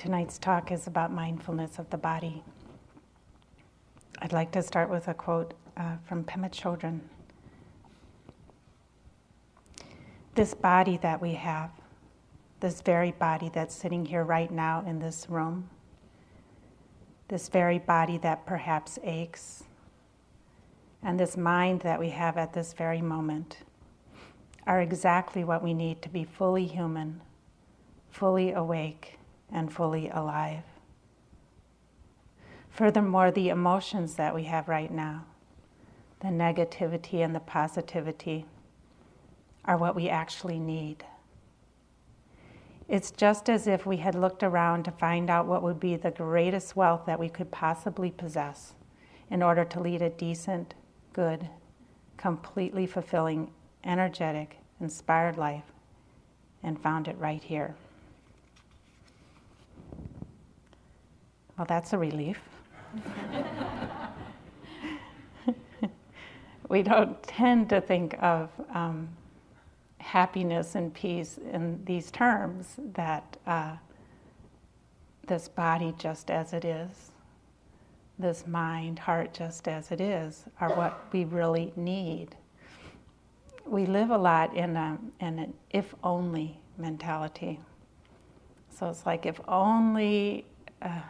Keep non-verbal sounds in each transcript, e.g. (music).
Tonight's talk is about mindfulness of the body. I'd like to start with a quote uh, from Pema Chodron. This body that we have, this very body that's sitting here right now in this room, this very body that perhaps aches, and this mind that we have at this very moment are exactly what we need to be fully human, fully awake, and fully alive. Furthermore, the emotions that we have right now, the negativity and the positivity, are what we actually need. It's just as if we had looked around to find out what would be the greatest wealth that we could possibly possess in order to lead a decent, good, completely fulfilling, energetic, inspired life, and found it right here. Well, that's a relief. we don't tend to think of um, happiness and peace in these terms that uh, this body just as it is, this mind, heart just as it is, are what we really need. We live a lot in, a, in an if only mentality. So it's like, if only uh,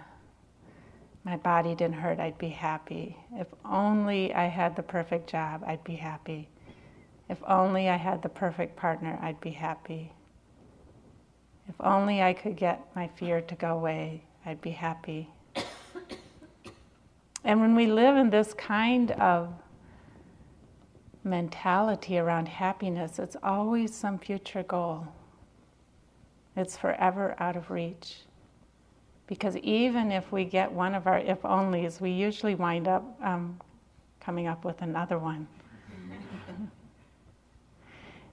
my body didn't hurt, I'd be happy. If only I had the perfect job, I'd be happy. If only I had the perfect partner, I'd be happy. If only I could get my fear to go away, I'd be happy. (coughs) and when we live in this kind of mentality around happiness, it's always some future goal. It's forever out of reach. Because even if we get one of our if onlys, we usually wind up um, coming up with another one. (laughs)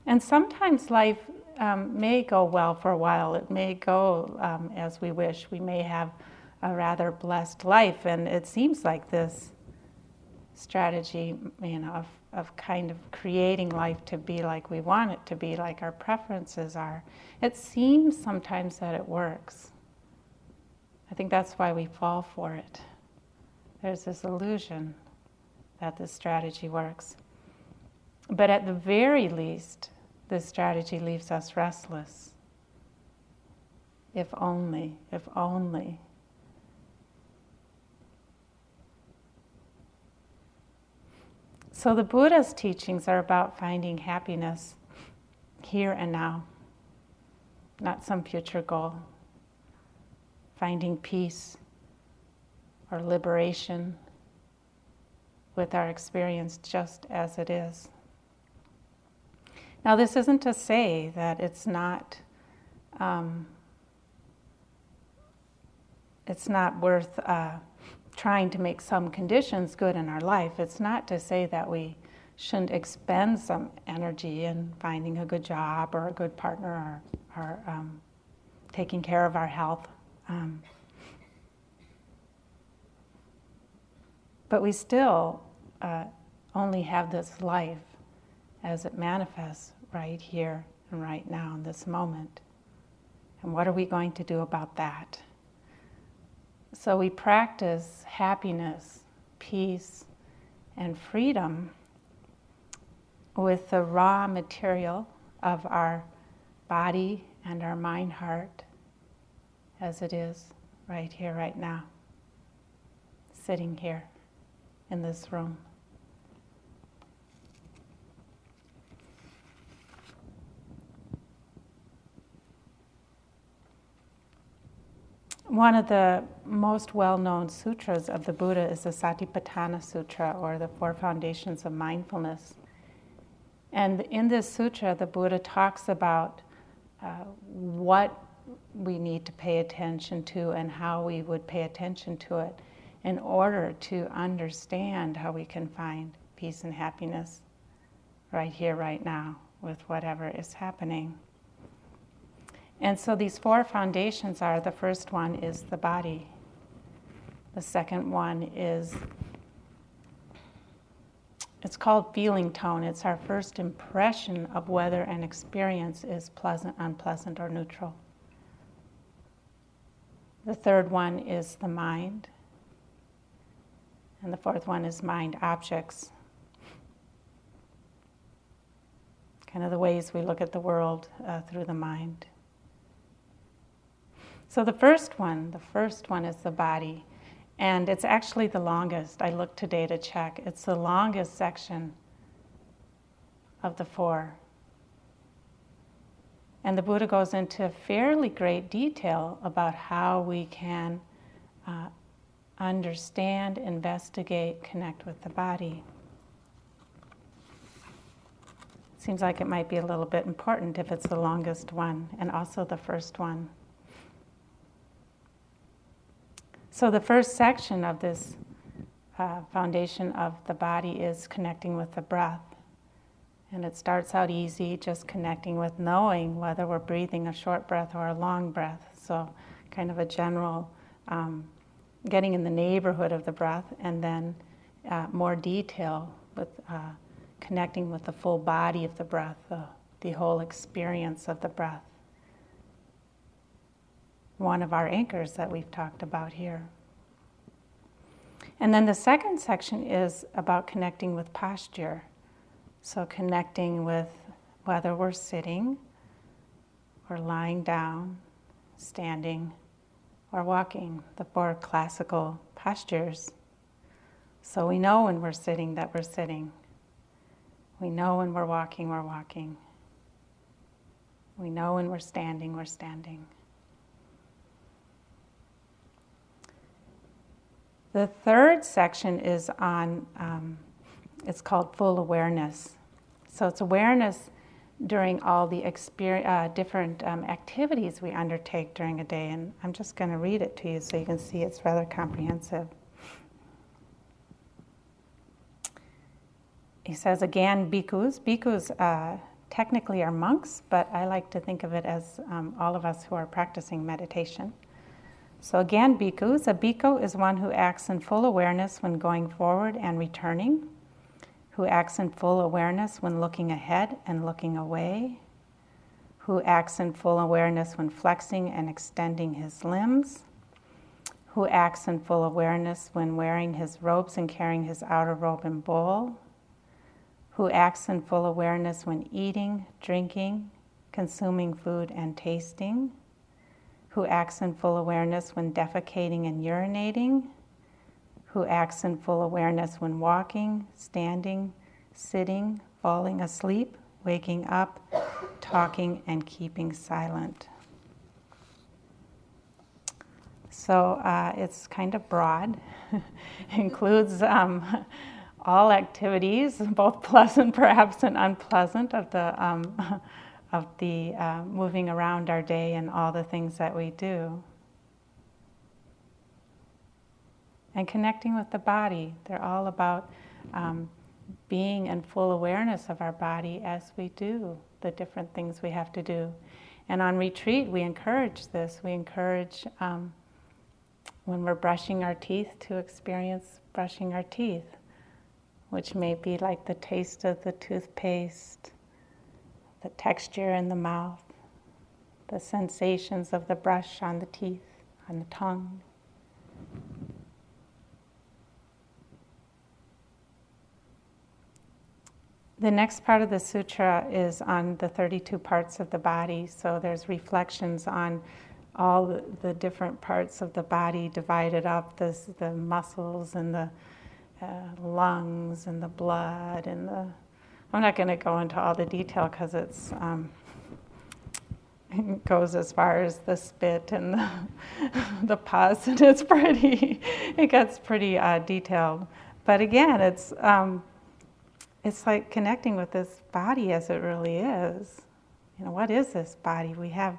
And sometimes life um, may go well for a while. It may go um, as we wish. We may have a rather blessed life, and it seems like this strategy, you know, of, of kind of creating life to be like we want it to be, like our preferences are. It seems sometimes that it works. I think that's why we fall for it. There's this illusion that this strategy works. But at the very least, this strategy leaves us restless. If only, if only. So the Buddha's teachings are about finding happiness here and now, not some future goal. Finding peace or liberation with our experience just as it is. Now, this isn't to say that it's not. Um, it's not worth uh, trying to make some conditions good in our life. It's not to say that we shouldn't expend some energy in finding a good job or a good partner or, or um, taking care of our health. Um, but we still uh, only have this life as it manifests right here and right now in this moment. And what are we going to do about that? So we practice happiness, peace, and freedom with the raw material of our body and our mind heart as it is right here, right now, sitting here in this room. One of the most well known sutras of the Buddha is the Satipatthana Sutra, or the Four Foundations of Mindfulness. And in this sutra, the Buddha talks about uh, what we need to pay attention to and how we would pay attention to it in order to understand how we can find peace and happiness right here, right now, with whatever is happening. And so these four foundations are the first one is the body, the second one is it's called feeling tone. It's our first impression of whether an experience is pleasant, unpleasant, or neutral. The third one is the mind. And the fourth one is mind objects. Kind of the ways we look at the world uh, through the mind. So the first one, the first one is the body. And it's actually the longest. I looked today to check. It's the longest section of the four. And the Buddha goes into fairly great detail about how we can uh, understand, investigate, connect with the body. Seems like it might be a little bit important if it's the longest one and also the first one. So, the first section of this uh, foundation of the body is connecting with the breath. And it starts out easy, just connecting with knowing whether we're breathing a short breath or a long breath. So, kind of a general um, getting in the neighborhood of the breath, and then uh, more detail with uh, connecting with the full body of the breath, the, the whole experience of the breath one of our anchors that we've talked about here. And then the second section is about connecting with posture. So, connecting with whether we're sitting or lying down, standing, or walking, the four classical postures. So, we know when we're sitting that we're sitting. We know when we're walking, we're walking. We know when we're standing, we're standing. The third section is on, um, it's called full awareness. So it's awareness during all the experience, uh, different um, activities we undertake during a day. And I'm just going to read it to you so you can see it's rather comprehensive. He says again, bhikkhus. Bhikkhus uh, technically are monks, but I like to think of it as um, all of us who are practicing meditation. So again, bhikkhus. A bhikkhu is one who acts in full awareness when going forward and returning, who acts in full awareness when looking ahead and looking away, who acts in full awareness when flexing and extending his limbs, who acts in full awareness when wearing his robes and carrying his outer robe and bowl, who acts in full awareness when eating, drinking, consuming food, and tasting who acts in full awareness when defecating and urinating, who acts in full awareness when walking, standing, sitting, falling asleep, waking up, talking, and keeping silent. So uh, it's kind of broad, (laughs) includes um, all activities, both pleasant perhaps and unpleasant, of the um, (laughs) of the uh, moving around our day and all the things that we do. And connecting with the body. They're all about um, being in full awareness of our body as we do the different things we have to do. And on retreat, we encourage this. We encourage um, when we're brushing our teeth to experience brushing our teeth, which may be like the taste of the toothpaste the texture in the mouth, the sensations of the brush on the teeth, on the tongue. The next part of the sutra is on the 32 parts of the body. So there's reflections on all the, different parts of the body divided up the muscles and the uh, lungs and the blood and the I'm not going to go into all the detail because it's um, it (laughs) goes as far as the spit and the, (laughs) the pus, and it's pretty. (laughs) It gets pretty uh, detailed. But again, it's um, it's like connecting with this body as it really is. You know, what is this body? We have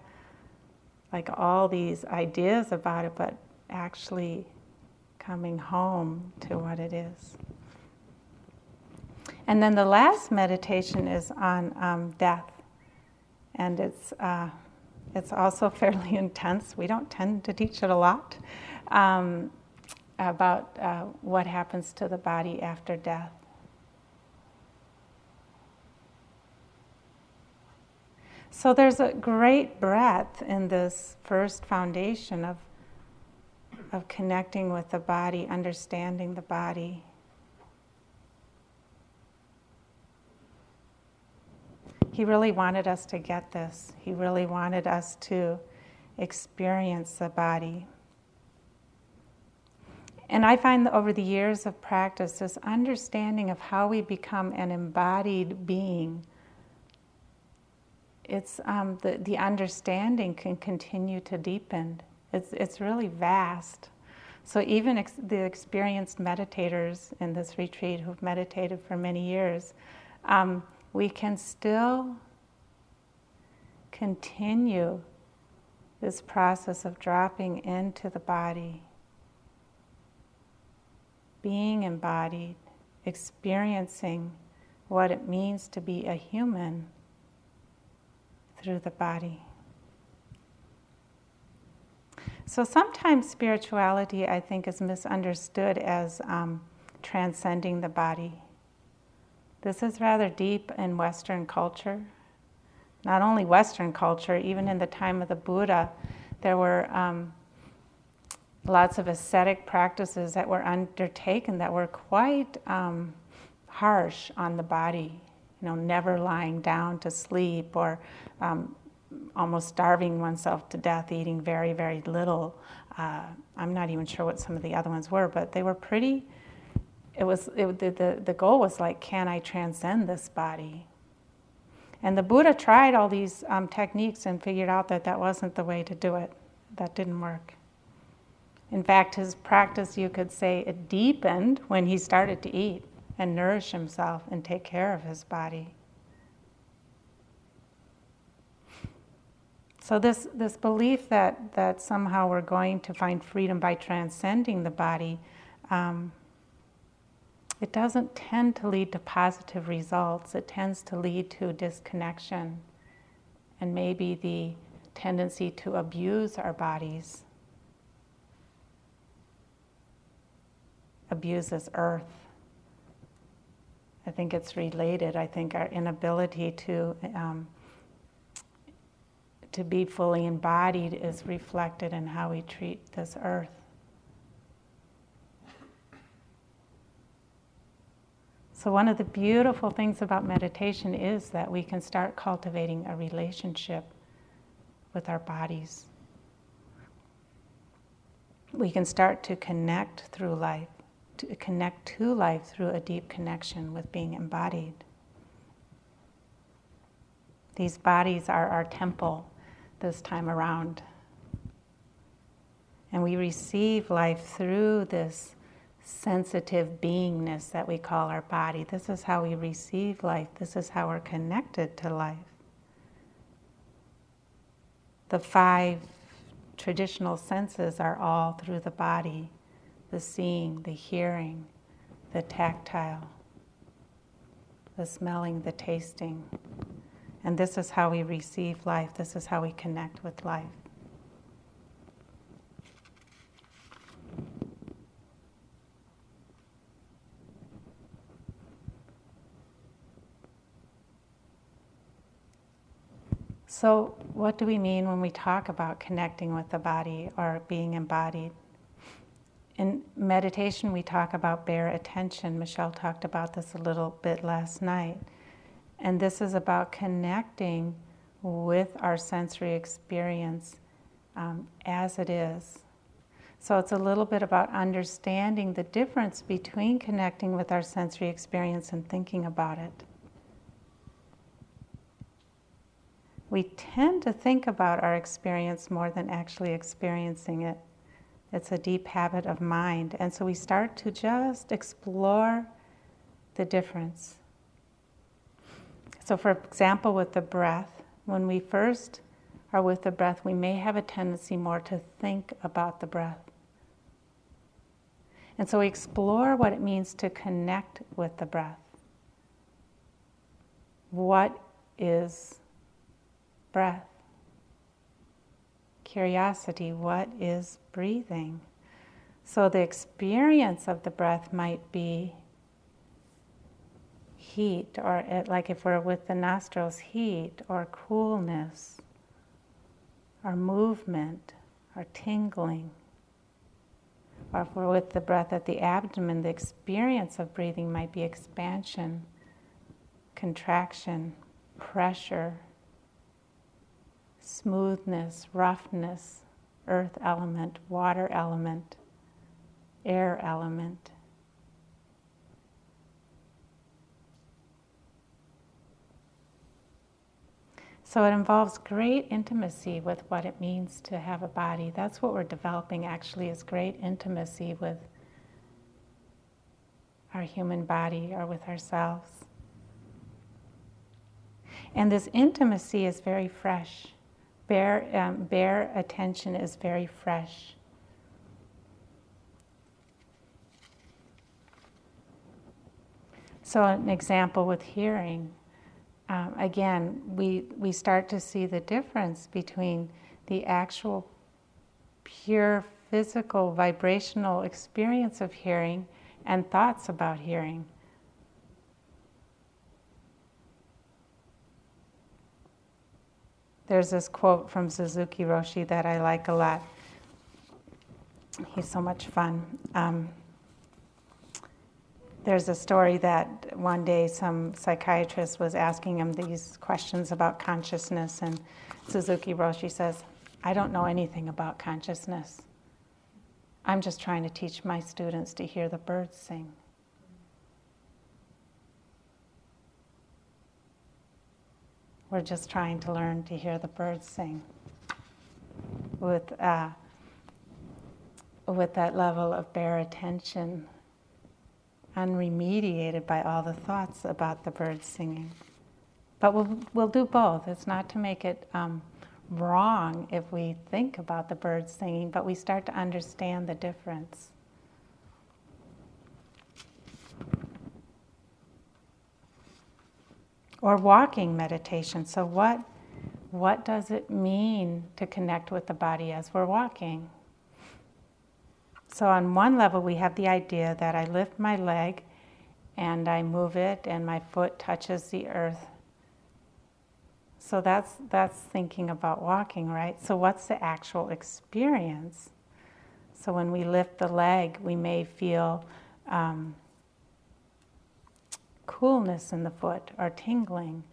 like all these ideas about it, but actually coming home to what it is. And then the last meditation is on um, death. And it's, uh, it's also (laughs) fairly intense. We don't tend to teach it a lot um, about uh, what happens to the body after death. So there's a great breadth in this first foundation of of connecting with the body, understanding the body. He really wanted us to get this. He really wanted us to experience the body. And I find that over the years of practice, this understanding of how we become an embodied being, it's um, the, the understanding can continue to deepen. It's, it's really vast. So even ex- the experienced meditators in this retreat who've meditated for many years, um, we can still continue this process of dropping into the body being embodied, experiencing what it means to be a human through the body. So sometimes spirituality, I think, is misunderstood as um, transcending the body. This is rather deep in Western culture. Not only Western culture, even in the time of the Buddha, there were um, lots of ascetic practices that were undertaken that were quite um, harsh on the body. You know, never lying down to sleep or um, almost starving oneself to death, eating very, very little. Uh, I'm not even sure what some of the other ones were, but they were pretty. It was it, the, the the goal was like, can I transcend this body? And the Buddha tried all these um, techniques and figured out that that wasn't the way to do it. That didn't work. In fact, his practice, you could say, it deepened when he started to eat and nourish himself and take care of his body. So this, this belief that, that somehow we're going to find freedom by transcending the body, um, it doesn't tend to lead to positive results. It tends to lead to disconnection and maybe the tendency to abuse our bodies abuses earth. I think it's related. I think our inability to um, to be fully embodied is reflected in how we treat this earth. So, one of the beautiful things about meditation is that we can start cultivating a relationship with our bodies. We can start to connect through life to connect to life through a deep connection with being embodied. These bodies are our temple this time around. And we receive life through this sensitive beingness that we call our body. This is how we receive life, this is how we're connected to life. The five traditional senses are all through the body the seeing, the hearing, the tactile, the smelling, the tasting. And this is how we receive life, this is how we connect with life. So, what do we mean when we talk about connecting with the body or being embodied? In meditation, we talk about bare attention. Michelle talked about this a little bit last night. And this is about connecting with our sensory experience um, as it is. So it's a little bit about understanding the difference between connecting with our sensory experience and thinking about it. We tend to think about our experience more than actually experiencing it. It's a deep habit of mind. And so we start to just explore the difference. So, for example, with the breath, when we first are with the breath, we may have a tendency more to think about the breath. And so we explore what it means to connect with the breath. What is breath? Curiosity what is breathing? So the experience of the breath might be heat, or it, like if we're with the nostrils, heat or coolness, or movement, or tingling. Or if we're with the breath at the abdomen, the experience of breathing might be expansion, contraction, pressure, smoothness, roughness, earth element, water element, air element. So it involves great intimacy with what it means to have a body. That's what we're developing actually is great intimacy with our human body or with ourselves. And this intimacy is very fresh. Bare, um, bare attention is very fresh. So, an example with hearing um, again, we, we start to see the difference between the actual pure physical vibrational experience of hearing and thoughts about hearing. There's this quote from Suzuki Roshi that I like a lot. He's so much fun. Um, there's a story that one day some psychiatrist was asking him these questions about consciousness, and Suzuki Roshi says, I don't know anything about consciousness. I'm just trying to teach my students to hear the birds sing. We're just trying to learn to hear the birds sing with, uh, with that level of bare attention unremediated by all the thoughts about the birds singing. But we'll, we'll do both. It's not to make it um, wrong if we think about the birds singing, but we start to understand the difference. Or walking meditation. So, what, what does it mean to connect with the body as we're walking? So, on one level, we have the idea that I lift my leg and I move it, and my foot touches the earth. So, that's, that's thinking about walking, right? So, what's the actual experience? So, when we lift the leg, we may feel um, coolness in the foot or tingling.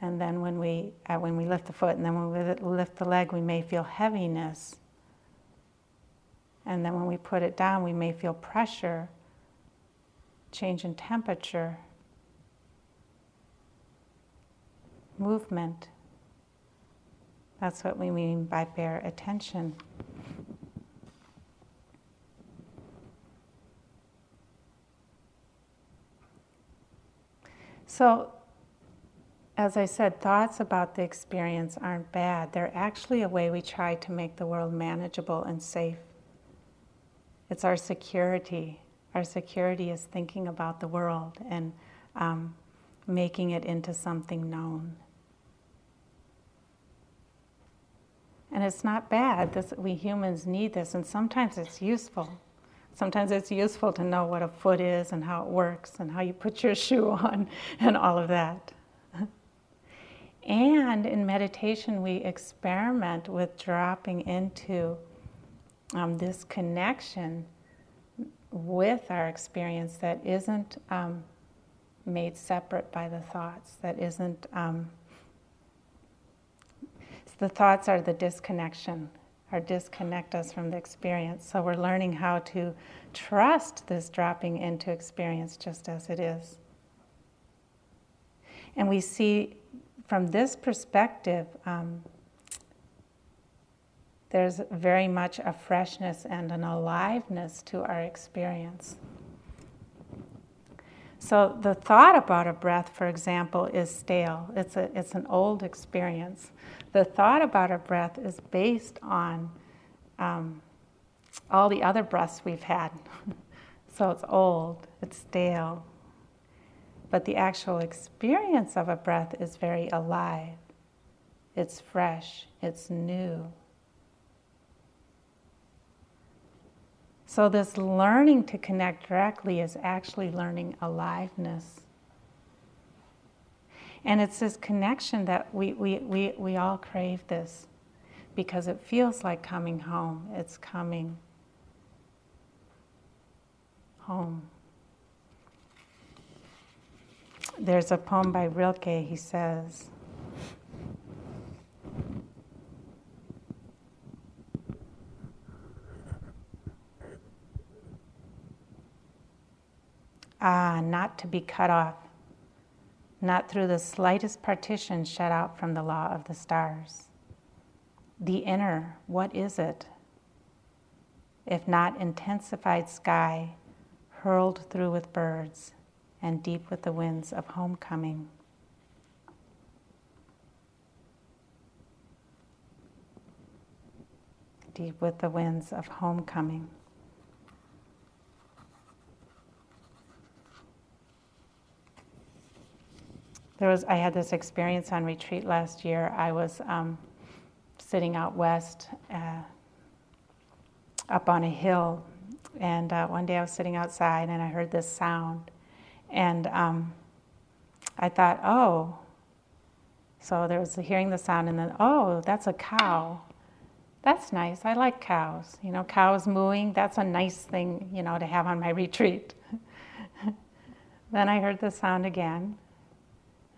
And then when we, uh, when we lift the foot and then when we lift the leg, we may feel heaviness and then when we put it down, we may feel pressure, change in temperature, movement. That's what we mean by bare attention. So, as I said, thoughts about the experience aren't bad. They're actually a way we try to make the world manageable and safe. It's our security. Our security is thinking about the world and um, making it into something known. And it's not bad. This, we humans need this, and sometimes it's useful. Sometimes it's useful to know what a foot is and how it works and how you put your (laughs) shoe on and all of that. and in meditation, we experiment with dropping into um, this connection with our experience that isn't um, made separate by the thoughts, that isn't. Um, the thoughts are the disconnection, or disconnect us from the experience. So we're learning how to trust this dropping into experience just as it is. And we see from this perspective, um, there's very much a freshness and an aliveness to our experience. So the thought about a breath, for example, is stale. It's, a, it's an old experience. The thought about a breath is based on um, all the other breaths we've had. (laughs) so it's old, it's stale. But the actual experience of a breath is very alive. It's fresh, it's new. So, this learning to connect directly is actually learning aliveness. And it's this connection that we, we, we, we all crave this because it feels like coming home. It's coming home. There's a poem by Rilke, he says, Ah, not to be cut off, not through the slightest partition shut out from the law of the stars. The inner, what is it? If not intensified sky, hurled through with birds and deep with the winds of homecoming. Deep with the winds of homecoming. There was I had this experience on retreat last year. I was um, sitting out west, uh, up on a hill, and uh, one day I was sitting outside and I heard this sound, and um, I thought, oh. So there was hearing the sound, and then oh, that's a cow. That's nice. I like cows. You know, cows mooing. That's a nice thing, you know, to have on my (laughs) retreat. then I heard the sound again,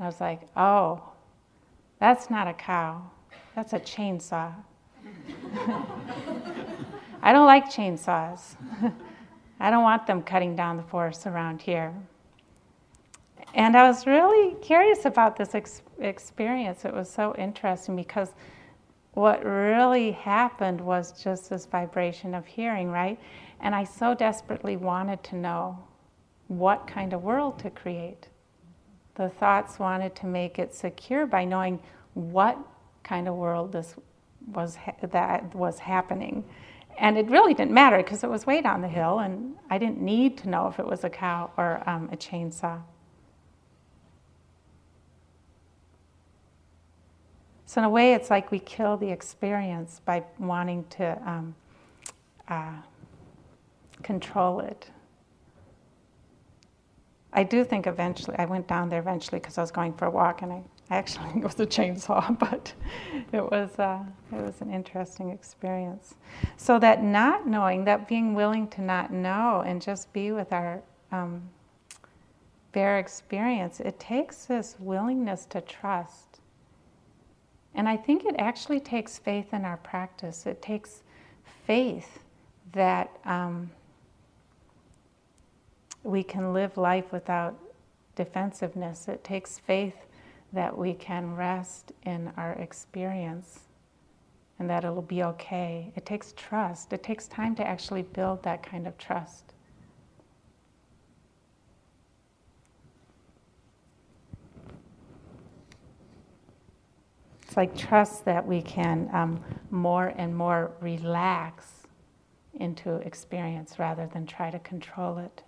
I was like, oh, that's not a cow, that's a chainsaw. (laughs) I don't like chainsaws. (laughs) I don't want them cutting down the forest around here. And I was really curious about this ex- experience. It was so interesting because what really happened was just this vibration of hearing, right? And I so desperately wanted to know what kind of world to create the thoughts wanted to make it secure by knowing what kind of world this was ha- that was happening. And it really didn't matter because it was way down the hill, and I didn't need to know if it was a cow or um, a chainsaw. So, in a way, it's like we kill the experience by wanting to um, uh, control it. I do think eventually, I went down there eventually because I was going for a walk and I, actually (laughs) it was a chainsaw, (laughs) but it was, uh, it was an interesting experience. So that not knowing, that being willing to not know and just be with our um, bare experience, it takes this willingness to trust. And I think it actually takes faith in our practice. It takes faith that. Um, we can live life without defensiveness. It takes faith that we can rest in our experience and that it'll be okay. It takes trust. It takes time to actually build that kind of trust. It's like trust that we can um, more and more relax into experience rather than try to control it.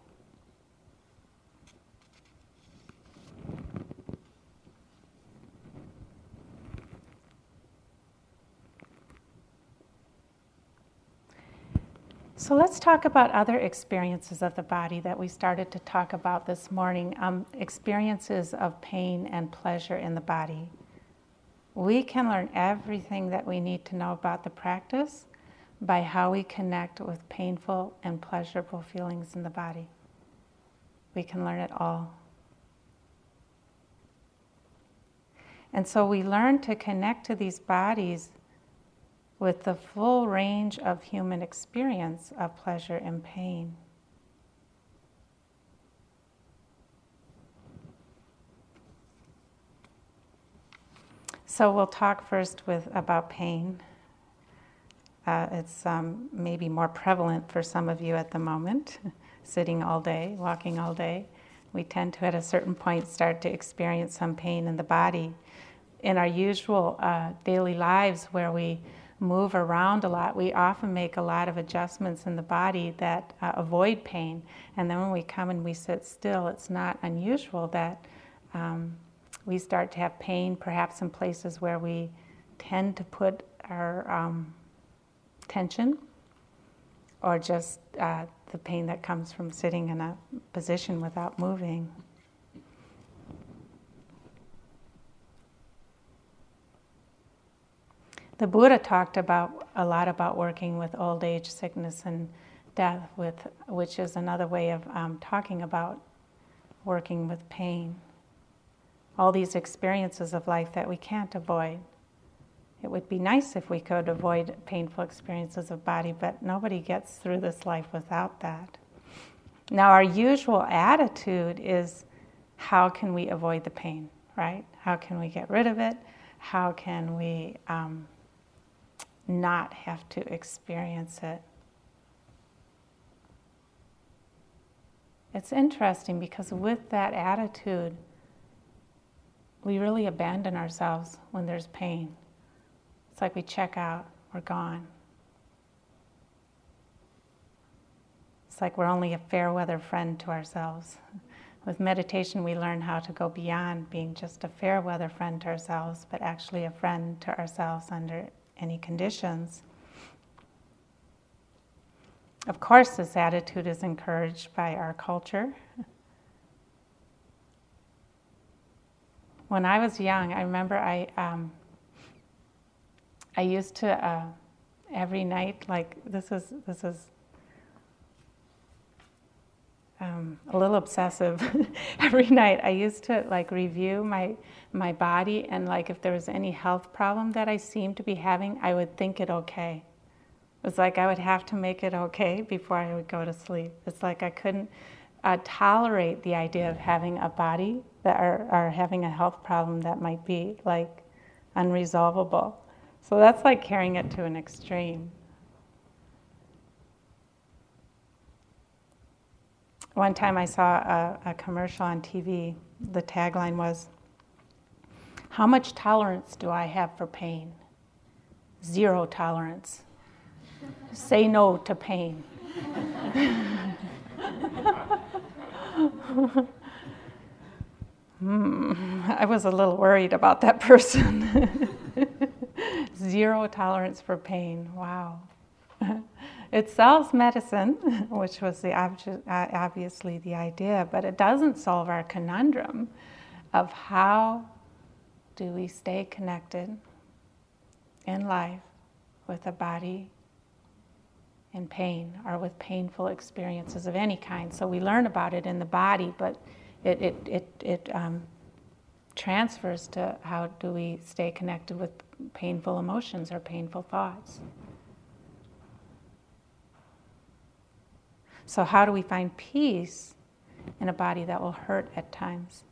So let's talk about other experiences of the body that we started to talk about this morning um, experiences of pain and pleasure in the body. We can learn everything that we need to know about the practice by how we connect with painful and pleasurable feelings in the body. We can learn it all. And so we learn to connect to these bodies with the full range of human experience of pleasure and pain. So we'll talk first with about pain. Uh, it's um, maybe more prevalent for some of you at the moment, (laughs) sitting all day, walking all day. We tend to, at a certain point, start to experience some pain in the body. In our usual uh, daily lives, where we move around a lot, we often make a lot of adjustments in the body that uh, avoid pain. And then when we come and we sit still, it's not unusual that um, we start to have pain, perhaps in places where we tend to put our um, tension or just uh, the pain that comes from sitting in a position without moving. The Buddha talked about a lot about working with old age, sickness, and death, with, which is another way of um, talking about working with pain. All these experiences of life that we can't avoid. It would be nice if we could avoid painful experiences of body, but nobody gets through this life without that. Now, our usual attitude is how can we avoid the pain, right? How can we get rid of it? How can we um, not have to experience it? It's interesting because with that attitude, we really abandon ourselves when there's pain. It's like we check out, we're gone. It's like we're only a fair weather friend to ourselves. With meditation, we learn how to go beyond being just a fair weather friend to ourselves, but actually a friend to ourselves under any conditions. Of course, this attitude is encouraged by our culture. When I was young, I remember I, um, I used to uh, every night, like this is this is um, a little obsessive. (laughs) Every night, I used to like review my my body and like if there was any health problem that I seemed to be having, I would think it okay. It was like I would have to make it okay before I would go to sleep. It's like I couldn't uh, tolerate the idea of having a body that are, having a health problem that might be like unresolvable. So that's like carrying it to an extreme. One time I saw a, a commercial on TV. The tagline was, How much tolerance do I have for pain? Zero tolerance. Say no to pain. (laughs) hmm, I was a little worried about that (laughs) person. Zero tolerance for pain. Wow. (laughs) It solves medicine, which was the obviously the idea, but it doesn't solve our conundrum of how do we stay connected in life with a body in pain or with painful experiences of any kind. So we learn about it in the body, but it, it, it, it um, transfers to how do we stay connected with painful emotions or painful thoughts. So, how do we find peace in a body that will hurt at times?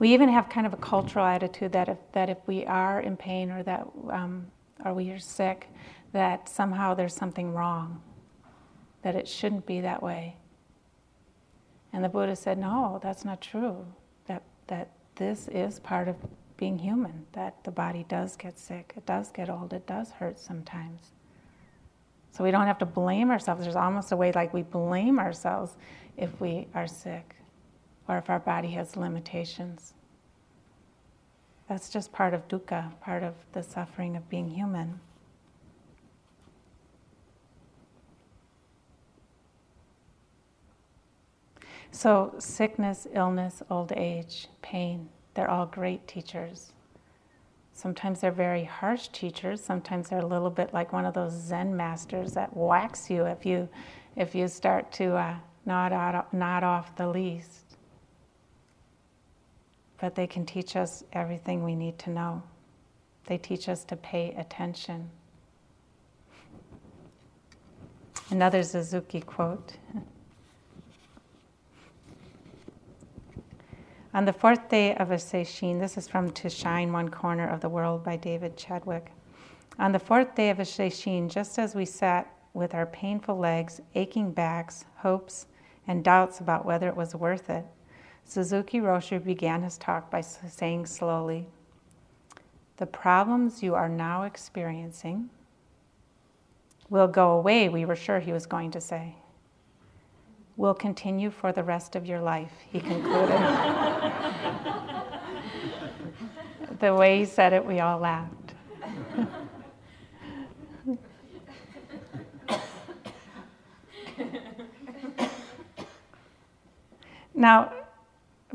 We even have kind of a cultural attitude that if, that if we are in pain or that um, or we are sick, that somehow there's something wrong, that it shouldn't be that way. And the Buddha said, no, that's not true. That, that this is part of being human, that the body does get sick, it does get old, it does hurt sometimes. So we don't have to blame ourselves. There's almost a way like we blame ourselves if we are sick or if our body has limitations. That's just part of dukkha, part of the suffering of being human. So, sickness, illness, old age, pain, they're all great teachers. Sometimes they're very harsh teachers. Sometimes they're a little bit like one of those Zen masters that whacks you if you, if you start to uh, nod, out, nod off the least. But they can teach us everything we need to know. They teach us to pay attention. Another Suzuki quote. (laughs) On the fourth day of a sesshin, this is from To Shine One Corner of the World by David Chadwick. On the fourth day of a sesshin, just as we sat with our painful legs, aching backs, hopes, and doubts about whether it was worth it, Suzuki Roshi began his talk by saying slowly, The problems you are now experiencing will go away, we were sure he was going to say will continue for the rest of your life, he concluded. (laughs) the way he said it, we all laughed. (laughs) now,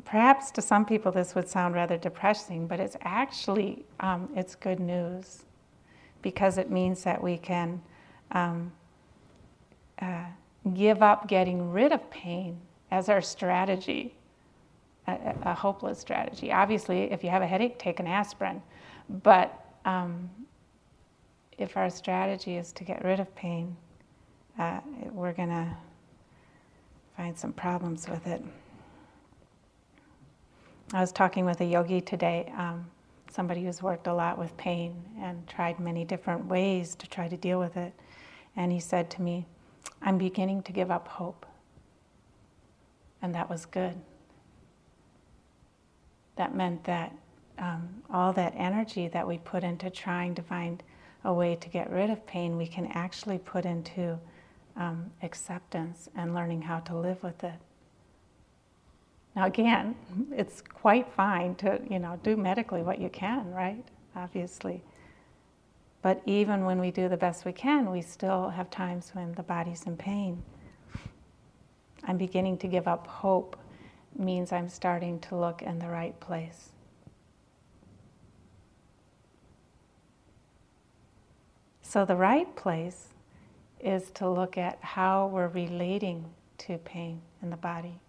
perhaps to some people this would sound rather depressing, but it's actually um, it's good news because it means that we can um, uh, give up getting rid of pain as our strategy, a, a, hopeless strategy. Obviously, if you have a headache, take an aspirin. But um, if our strategy is to get rid of pain, uh, we're going to find some problems with it. I was talking with a yogi today, um, somebody who's worked a lot with pain and tried many different ways to try to deal with it. And he said to me, I'm beginning to give up hope. And that was good. That meant that um, all that energy that we put into trying to find a way to get rid of pain, we can actually put into um, acceptance and learning how to live with it. Now, again, it's quite fine to you know do medically what you can, right? Obviously. But even when we do the best we can, we still have times when the body's in pain. I'm beginning to give up hope means I'm starting to look in the right place. So, the right place is to look at how we're relating to pain in the body.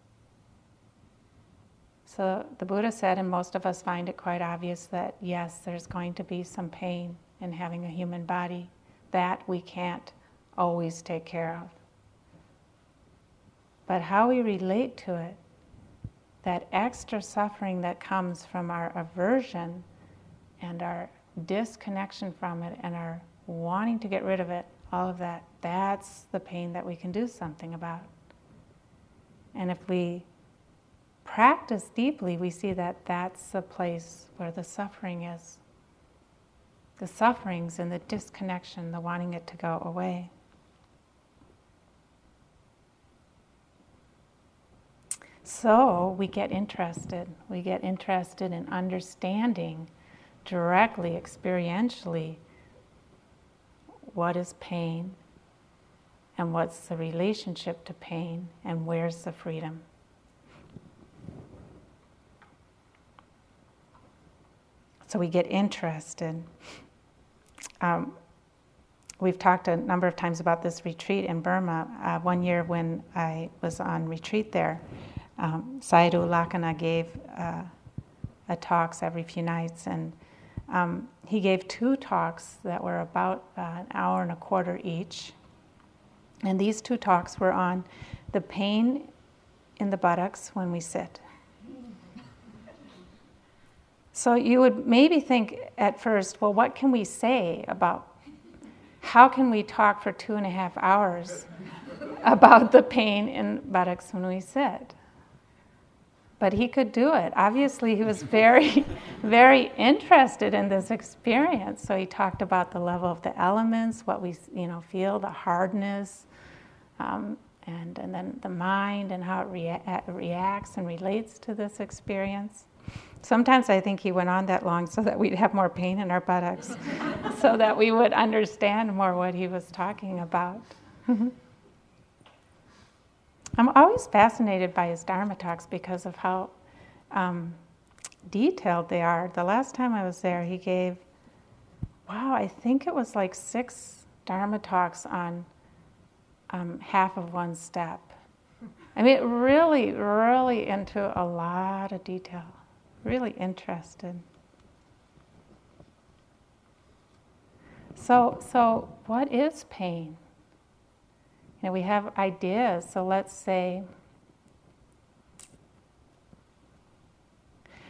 So, the Buddha said, and most of us find it quite obvious, that yes, there's going to be some pain in having a human body that we can't always take care of. But how we relate to it, that extra suffering that comes from our aversion and our disconnection from it and our wanting to get rid of it, all of that, that's the pain that we can do something about. And if we practice deeply, we see that that's the place where the suffering is the sufferings and the disconnection, the wanting it to go away. So we get interested. We get interested in understanding directly, experientially, what is pain and what's the relationship to pain and where's the freedom. So we get interested. Um, we've talked a number of times about this retreat in Burma. Uh, one year when I was on retreat there, um, Sayadaw Lakana gave uh, a talks every few nights, and um, he gave two talks that were about uh, an hour and a quarter each. And these two talks were on the pain in the buttocks when we sit. So you would maybe think at first, well, what can we say about how can we talk for two and a half hours (laughs) about the pain in we sit? But he could do it. Obviously, he was very, (laughs) very interested in this experience. So he talked about the level of the elements, what we you know feel, the hardness, um, and and then the mind and how it rea- reacts and relates to this experience. Sometimes I think he went on that long so that we'd have more pain in our buttocks, (laughs) so that we would understand more what he was talking about. I'm always fascinated by his Dharma talks because of how um, detailed they are. The last time I was there, he gave, wow, I think it was like six Dharma talks on um, half of one step. I mean, really, really into a lot of detail really interested. So, so what is pain? You know, we have ideas. So let's say,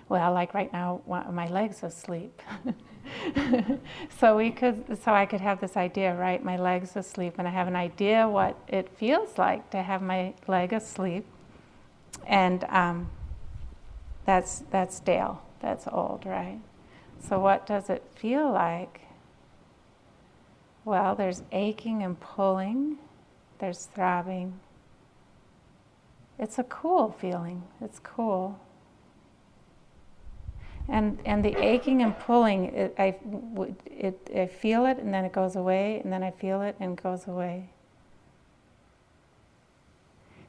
well, like right now, my legs asleep. (laughs) so we could, so I could have this idea, right? My legs asleep, and I have an idea what it feels like to have my leg asleep, and um, that's, that's stale, that's old, right? So, what does it feel like? Well, there's aching and pulling, there's throbbing. It's a cool feeling, it's cool. And, and the aching and pulling, it, I, it, I feel it and then it goes away, and then I feel it and it goes away.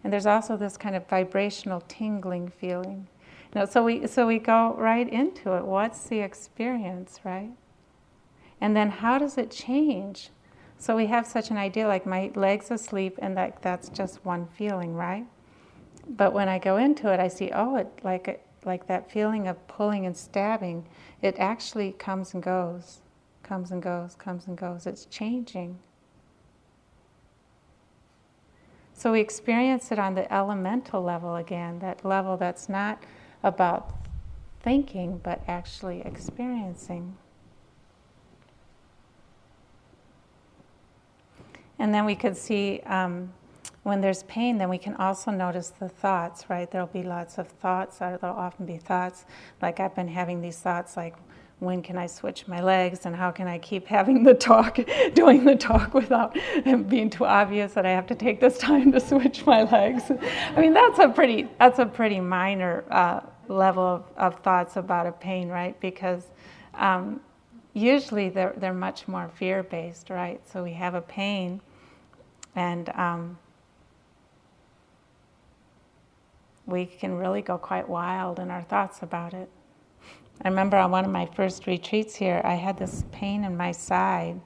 And there's also this kind of vibrational tingling feeling. No, so we so we go right into it. What's the experience, right? And then how does it change? So we have such an idea like my legs asleep and that that's just one feeling, right? But when I go into it, I see, oh, it like like that feeling of pulling and stabbing, it actually comes and goes, comes and goes, comes and goes. It's changing. So we experience it on the elemental level again, that level that's not about thinking, but actually experiencing. And then we could see um, when there's pain, then we can also notice the thoughts, right? There'll be lots of thoughts, or there'll often be thoughts. Like I've been having these thoughts like, when can I switch my legs and how can I keep having the talk, (laughs) doing the talk without it (laughs) being too obvious that I have to take this (laughs) time to switch my legs. I mean, that's a pretty, that's a pretty minor uh, level of, of, thoughts about a pain, right? Because um, usually they're, they're much more fear based, right? So we have a pain and um, we can really go quite wild in our thoughts about it. I remember on one of my first retreats here, I had this pain in my side.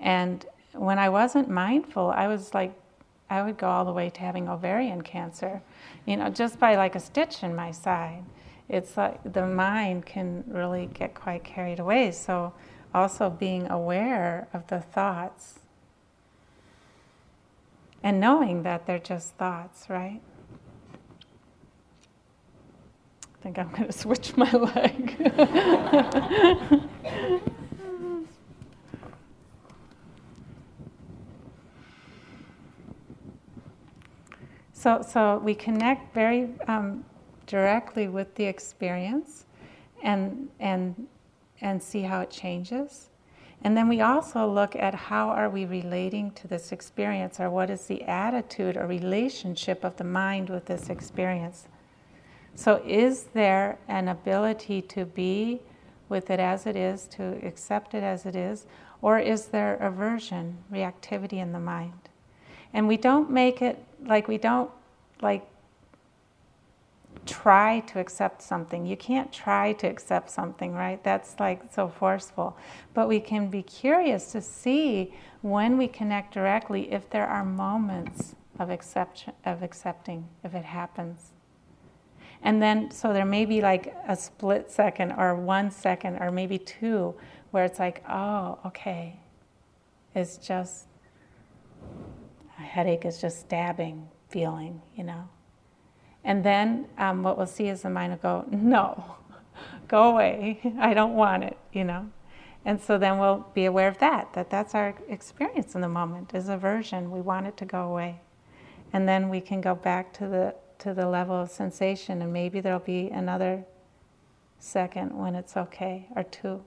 And when I wasn't mindful, I was like, I would go all the way to having ovarian cancer, you know, just by like a stitch in my side. It's like the mind can really get quite carried away. So, also being aware of the thoughts and knowing that they're just thoughts, right? Think I'm going to switch my (laughs) leg. so, so we connect very um, directly with the experience and, and, and see how it changes. And then we also look at how are we relating to this experience or what is the attitude or relationship of the mind with this experience. So, is there an ability to be with it as it is, to accept it as it is, or is there aversion, reactivity in the mind? And we don't make it like we don't like try to accept something. You can't try to accept something, right? That's like so forceful. But we can be curious to see when we connect directly if there are moments of, accept- of accepting, if it happens. And then, so there may be like a split second or one second or maybe two where it's like, oh, okay. It's just, a headache is just stabbing feeling, you know. And then um, what we'll see is the mind will go, (laughs) no, go away. (laughs) I don't want it, you know. And so then we'll be aware of that, that that's our experience in the moment is aversion. We want it to go away. And then we can go back to the to the level of sensation, and maybe there'll be another second when it's okay, or two.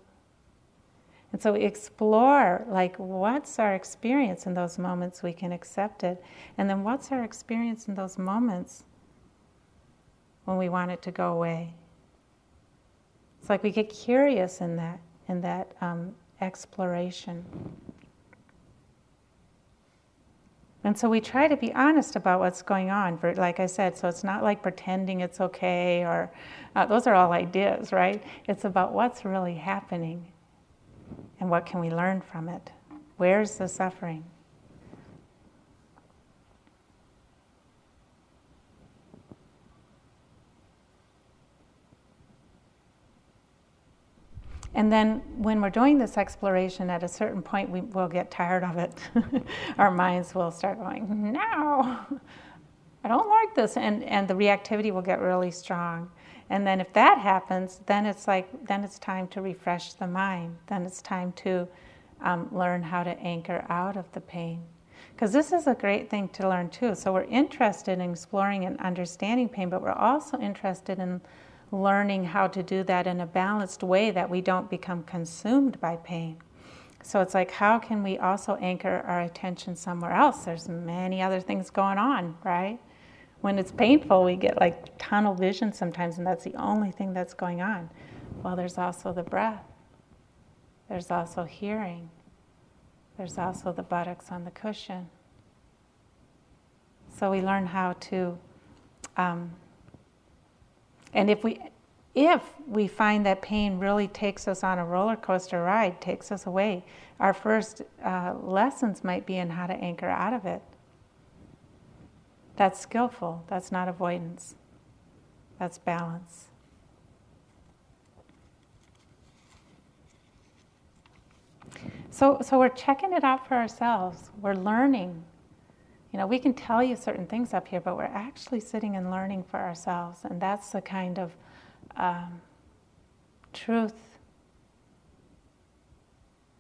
And so we explore, like, what's our experience in those moments we can accept it, and then what's our experience in those moments when we want it to go away. It's like we get curious in that, in that um, exploration. And so we try to be honest about what's going on, like I said, so it's not like pretending it's okay or uh, those are all ideas, right? It's about what's really happening and what can we learn from it. Where's the suffering? And then when we're doing this exploration, at a certain point, we will get tired of it. (laughs) Our minds will start going, no, I don't like this. And, and the reactivity will get really strong. And then if that happens, then it's like, then it's time to refresh the mind. Then it's time to um, learn how to anchor out of the pain. Because this is a great thing to learn too. So we're interested in exploring and understanding pain, but we're also interested in learning how to do that in a balanced way that we don't become consumed by pain. So it's like, how can we also anchor our attention somewhere else? There's many other things going on, right? When it's painful, we get like tunnel vision sometimes, and that's the only thing that's going on. Well, there's also the breath, there's also hearing, there's also the buttocks on the cushion. So we learn how to um, and if we if we find that pain really takes us on a roller coaster ride, takes us away, our first uh, lessons might be in how to anchor out of it. That's skillful, that's not avoidance, that's balance. So, so we're checking it out for ourselves. We're learning. You know, we can tell you certain things up here, but we're actually sitting and learning for ourselves. And that's the kind of um, truth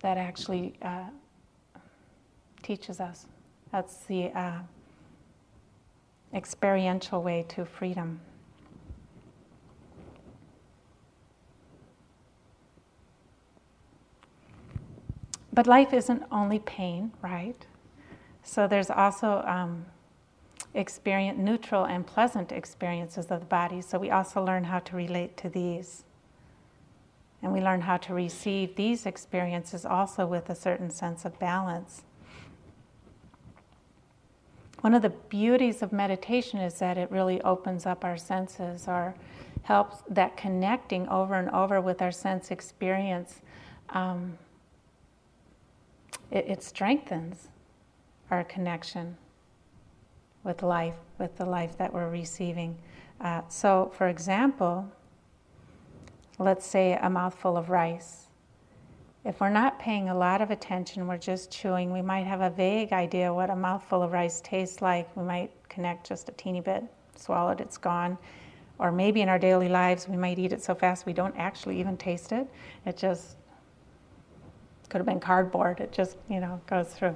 that actually uh, teaches us. That's the uh, experiential way to freedom. But life isn't only pain, right? So there's also um, experience, neutral and pleasant experiences of the body. So we also learn how to relate to these. And we learn how to receive these experiences also with a certain sense of balance. One of the beauties of meditation is that it really opens up our senses or helps that connecting over and over with our sense experience. Um, it, it strengthens our connection with life, with the life that we're receiving. Uh, so, for example, let's say a mouthful of rice. If we're not paying a lot of attention, we're just chewing, we might have a vague idea what a mouthful of rice tastes like. We might connect just a teeny bit, swallow it, it's gone. Or maybe in our daily lives, we might eat it so fast we don't actually even taste it. It just could have been cardboard. It just, you know, goes through.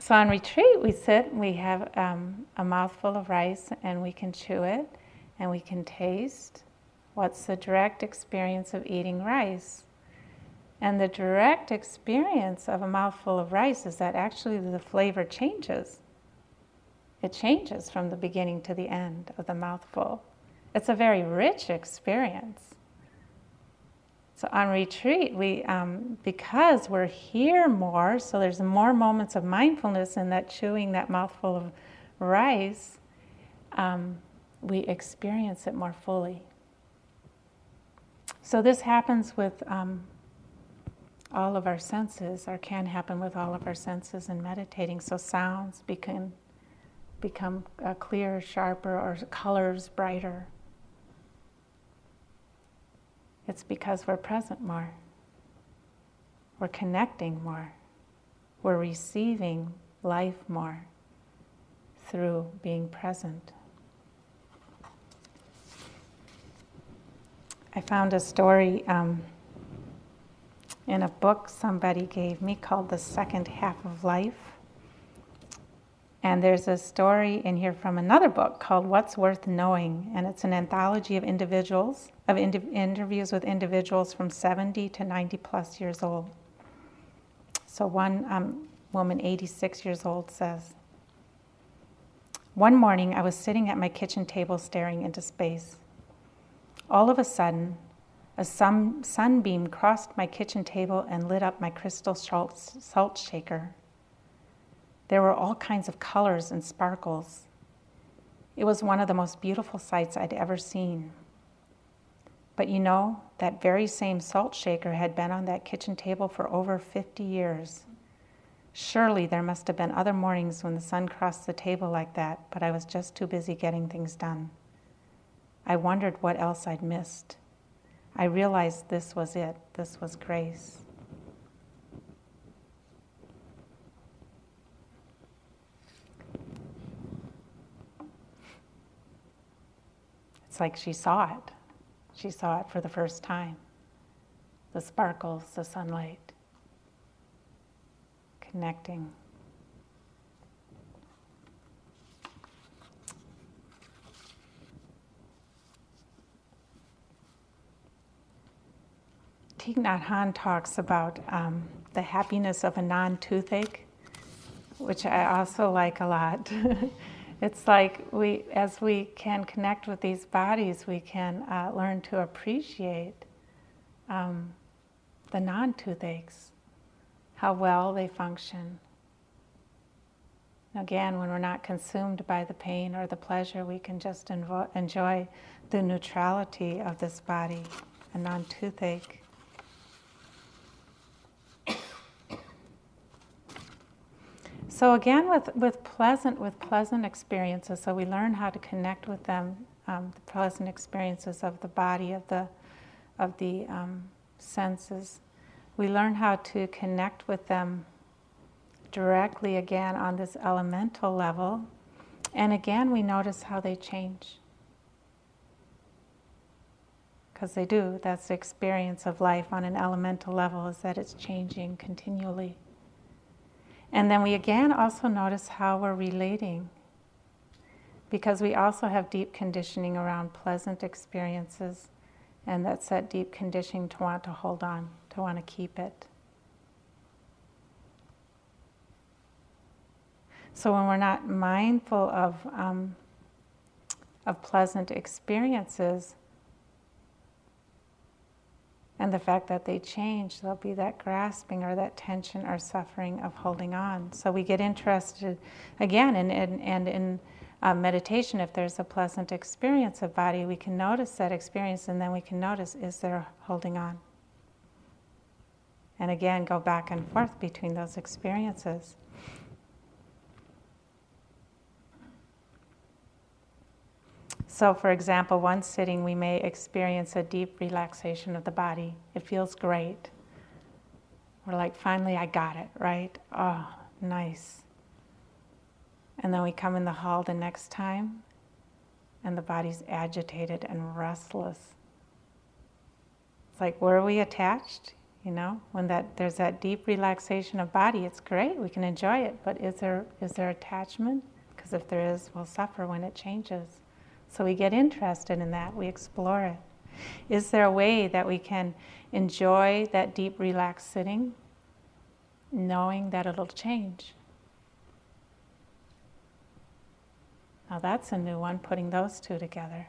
So on retreat, we sit, we have um, a mouthful of rice, and we can chew it, and we can taste what's the direct experience of eating rice. And the direct experience of a mouthful of rice is that actually the flavor changes. It changes from the beginning to the end of the mouthful. It's a very rich experience. So on retreat, we um, because we're here more, so there's more moments of mindfulness in that chewing that mouthful of rice. Um, we experience it more fully. So this happens with um, all of our senses, or can happen with all of our senses in meditating. So sounds become become uh, clearer, sharper, or colors brighter. It's because we're present more. We're connecting more. We're receiving life more through being present. I found a story um, in a book somebody gave me called The Second Half of Life. And there's a story in here from another book called What's Worth Knowing, and it's an anthology of individuals, of interviews with individuals from 70 to 90 plus years old. So one um, woman, 86 years old, says, One morning I was sitting at my kitchen table staring into space. All of a sudden, a sun- sunbeam crossed my kitchen table and lit up my crystal salt, salt shaker. There were all kinds of colors and sparkles. It was one of the most beautiful sights I'd ever seen. But you know, that very same salt shaker had been on that kitchen table for over 50 years. Surely there must have been other mornings when the sun crossed the table like that, but I was just too busy getting things done. I wondered what else I'd missed. I realized this was it, this was grace. It's like she saw it. She saw it for the first time. The sparkles, the sunlight, connecting. Thich Nhat Hanh talks about um, the happiness of a non toothache, which I also like a lot. (laughs) it's like we, as we can connect with these bodies, we can uh, learn to appreciate um, the non toothaches, how well they function. Again, when we're not consumed by the pain or the pleasure, we can just enjoy the neutrality of this body, a non toothache. So again, with, with pleasant with pleasant experiences, so we learn how to connect with them, um, the pleasant experiences of the body, of the of the um, senses. We learn how to connect with them directly again on this elemental level, and again we notice how they change. Because they do. That's the experience of life on an elemental level, is that it's changing continually. And then we again also notice how we're relating. Because we also have deep conditioning around pleasant experiences, and that's that deep conditioning to want to hold on, to want to keep it. So when we're not mindful of, um, of pleasant experiences, and the fact that they change, there'll be that grasping or that tension or suffering of holding on. So we get interested again, in, in, and in uh, meditation, if there's a pleasant experience of body, we can notice that experience and then we can notice is there holding on? And again, go back and forth between those experiences. So, for example, one sitting we may experience a deep relaxation of the body. It feels great. We're like, finally, I got it, right? Oh, nice. And then we come in the hall the next time, and the body's agitated and restless. It's like, where are we attached? You know, when that there's that deep relaxation of body, it's great. We can enjoy it, but is there is there attachment? Because if there is, we'll suffer when it changes. So we get interested in that, we explore it. Is there a way that we can enjoy that deep, relaxed sitting, knowing that it'll change? Now that's a new one, putting those two together.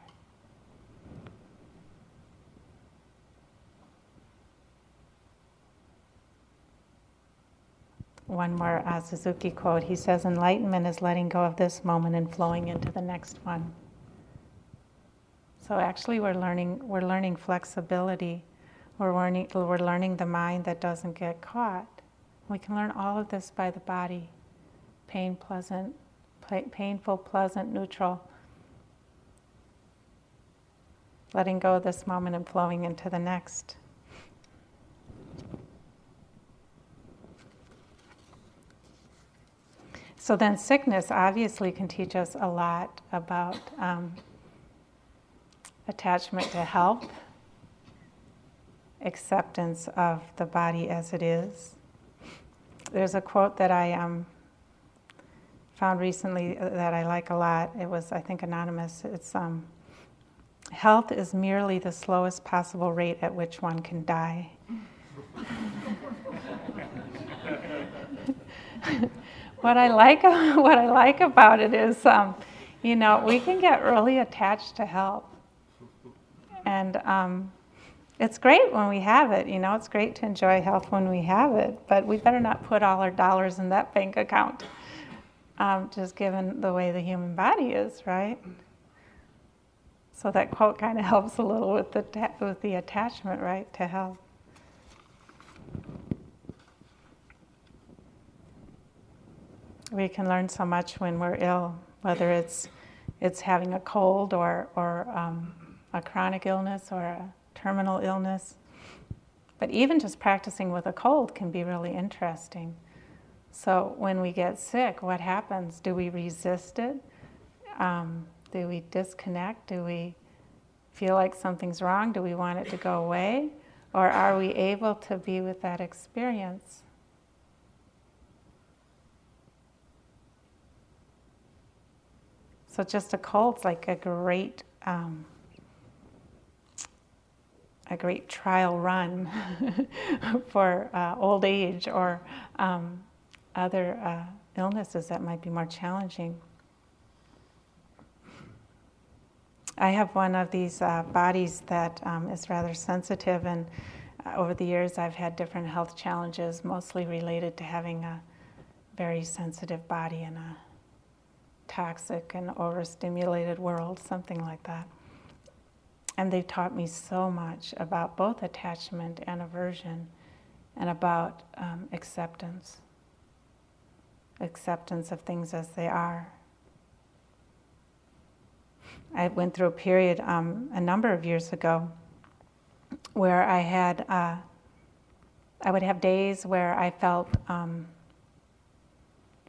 One more uh, Suzuki quote. He says, Enlightenment is letting go of this moment and flowing into the next one. So actually, we're learning we're learning flexibility. We're learning we're learning the mind that doesn't get caught. We can learn all of this by the body, pain, pleasant, painful, pleasant, neutral. Letting go of this moment and flowing into the next. So then, sickness obviously can teach us a lot about. Um, attachment to health, acceptance of the body as it is. There's a quote that I um, found recently that I like a lot. It was, I think, anonymous. It's um, health is merely the slowest possible rate at which one can die. (laughs) what I like, (laughs) what I like about it is, um, you know, we can get really attached to health. And um, it's great when we have it, you know, it's great to enjoy health when we have it, but we better not put all our dollars in that bank account, um, just given the way the human body is, right? So that quote kind of helps a little with the, ta- with the attachment, right, to health. We can learn so much when we're ill, whether it's it's having a cold or or um, a chronic illness or a terminal illness. But even just practicing with a cold can be really interesting. So when we get sick, what happens? Do we resist it? Um, do we disconnect? Do we feel like something's wrong? Do we want it to go away? Or are we able to be with that experience? So just a cold's like a great um, a great trial run (laughs) for uh, old age or um, other uh, illnesses that might be more challenging. I have one of these uh, bodies that um, is rather sensitive, and uh, over the years I've had different health challenges, mostly related to having a very sensitive body in a toxic and overstimulated world, something like that. And they taught me so much about both attachment and aversion and about um, acceptance acceptance of things as they are. I went through a period um, a number of years ago where I had, uh, I would have days where I felt, um,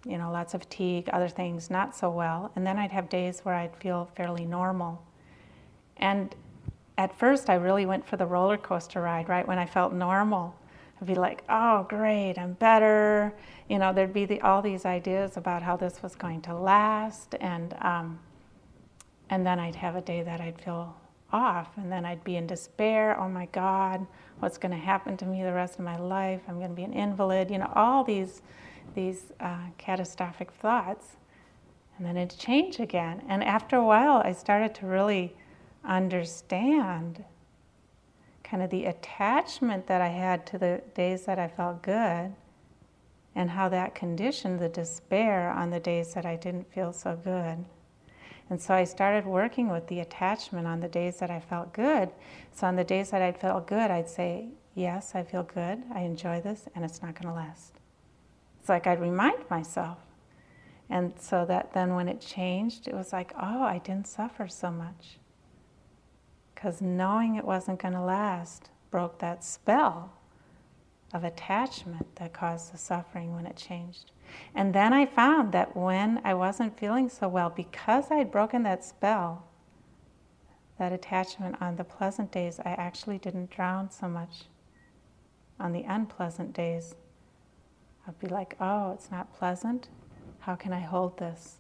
you know, lots of fatigue, other things not so well, and then I'd have days where I'd feel fairly normal. And at first, I really went for the roller coaster ride, right? When I felt normal, I'd be like, oh, great, I'm better. You know, there'd be the, all these ideas about how this was going to last. And, um, and then I'd have a day that I'd feel off. And then I'd be in despair. Oh my God, what's going to happen to me the rest of my life? I'm going to be an invalid. You know, all these, these uh, catastrophic thoughts. And then it'd change again. And after a while, I started to really understand kind of the attachment that I had to the days that I felt good and how that conditioned the despair on the days that I didn't feel so good. And so I started working with the attachment on the days that I felt good. So on the days that I felt good, I'd say, Yes, I feel good, I enjoy this, and it's not going to last. It's like I'd remind myself. And so that then when it changed, it was like, Oh, I didn't suffer so much because knowing it wasn't going to last broke that spell of attachment that caused the suffering when it changed. And then I found that when I wasn't feeling so well, because I'd broken that spell, that attachment on the pleasant days, I actually didn't drown so much. On the unpleasant days, I'd be like, oh, it's not pleasant. How can I hold this?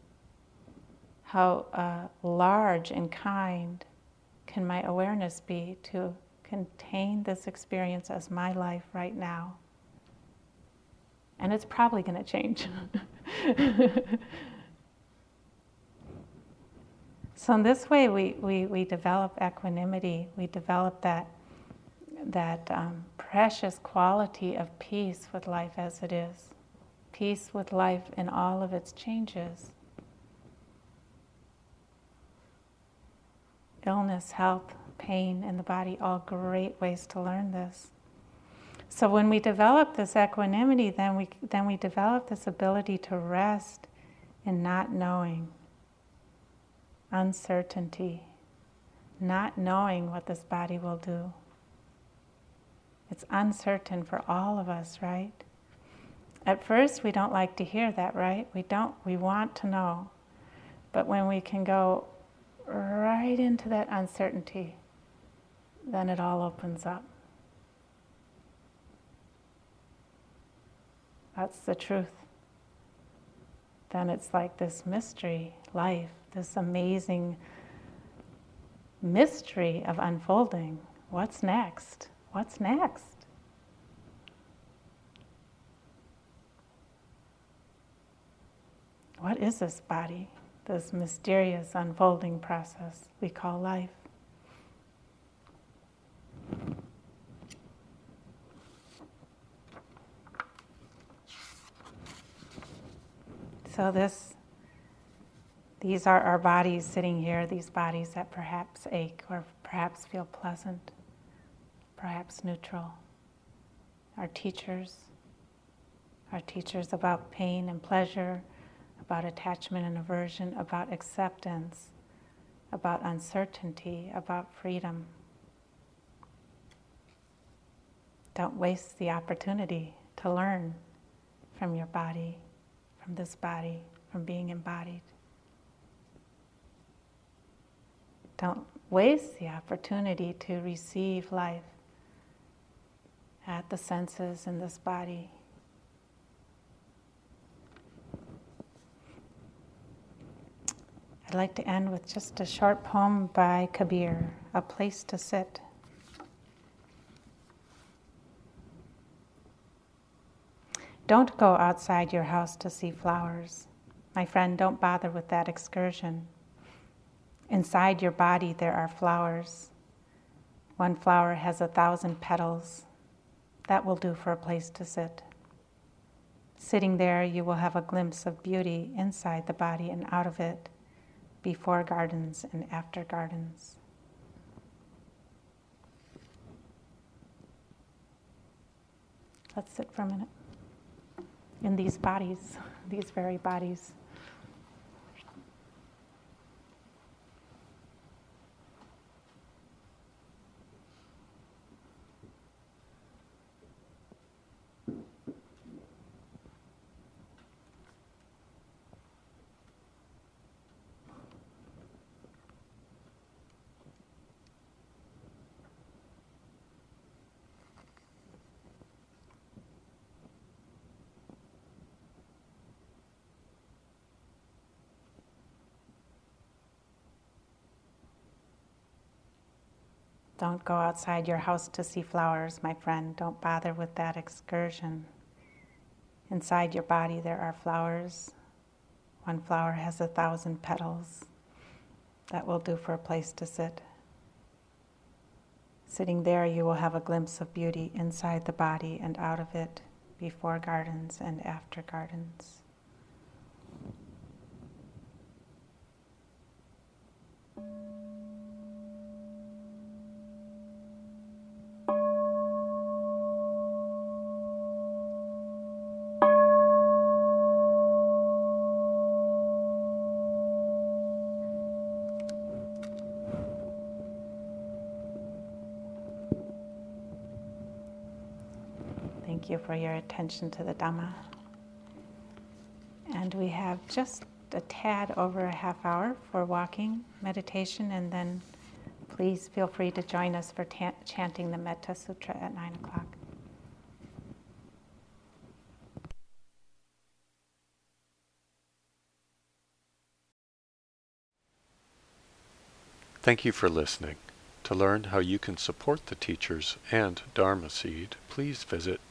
How uh, large and kind can my awareness be to contain this experience as my life right now? And it's probably going to change. (laughs) so, in this way, we, we, we develop equanimity, we develop that, that um, precious quality of peace with life as it is, peace with life in all of its changes. Illness, health, pain in the body, all great ways to learn this. So when we develop this equanimity, then we, then we develop this ability to rest in not knowing, uncertainty, not knowing what this body will do. It's uncertain for all of us, right? At first, we don't like to hear that, right? We don't, we want to know. But when we can go, right into that uncertainty, then it all opens up. That's the truth. Then it's like this mystery life, this amazing mystery of unfolding. What's next? What's next? What is this body? This mysterious unfolding process we call life. So this these are our bodies sitting here, these bodies that perhaps ache or perhaps feel pleasant, perhaps neutral. Our teachers, our teachers about pain and pleasure, about attachment and aversion, about acceptance, about uncertainty, about freedom. Don't waste the opportunity to learn from your body, from this body, from being embodied. Don't waste the opportunity to receive life at the senses in this body. I'd like to end with just a short poem by Kabir, A Place to Sit. Don't go outside your house to see flowers. My friend, don't bother with that excursion. Inside your body, there are flowers. One flower has a thousand petals. That will do for a place to sit. Sitting there, you will have a glimpse of beauty inside the body and out of it before gardens and after gardens. Let's sit for a minute in these bodies, these very bodies. Don't go outside your house to see flowers, my friend. Don't bother with that excursion. Inside your body, there are flowers. One flower has a thousand petals. That will do for a place to sit. Sitting there, you will have a glimpse of beauty inside the body and out of it, before gardens and after gardens. You for your attention to the Dhamma. And we have just a tad over a half hour for walking, meditation, and then please feel free to join us for ta- chanting the Metta Sutra at 9 o'clock. Thank you for listening. To learn how you can support the teachers and Dharma Seed, please visit